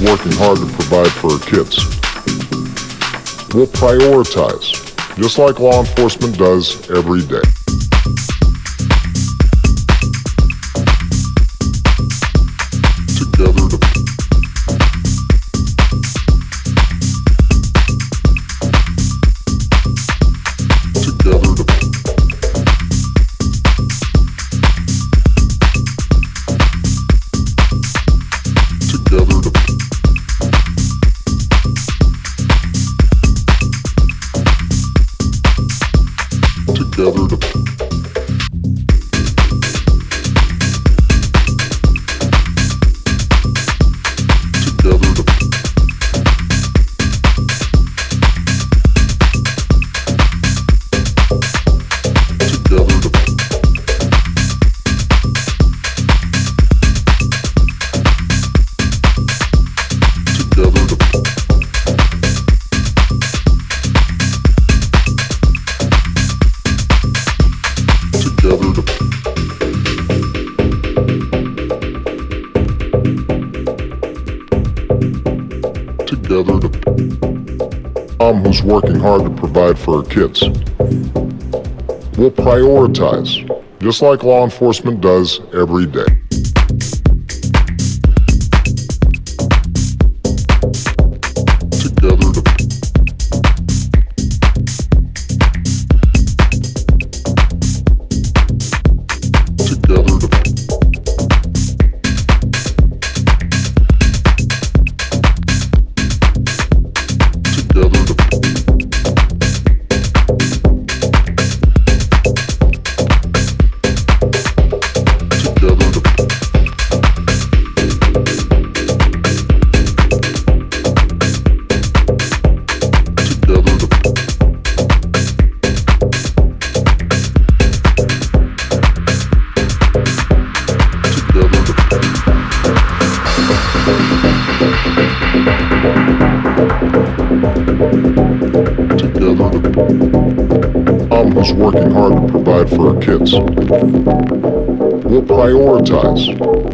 working hard to provide for her kids. We'll prioritize, just like law enforcement does every day. For her kids. We'll prioritize, just like law enforcement does every day.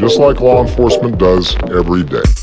Just like law enforcement does every day.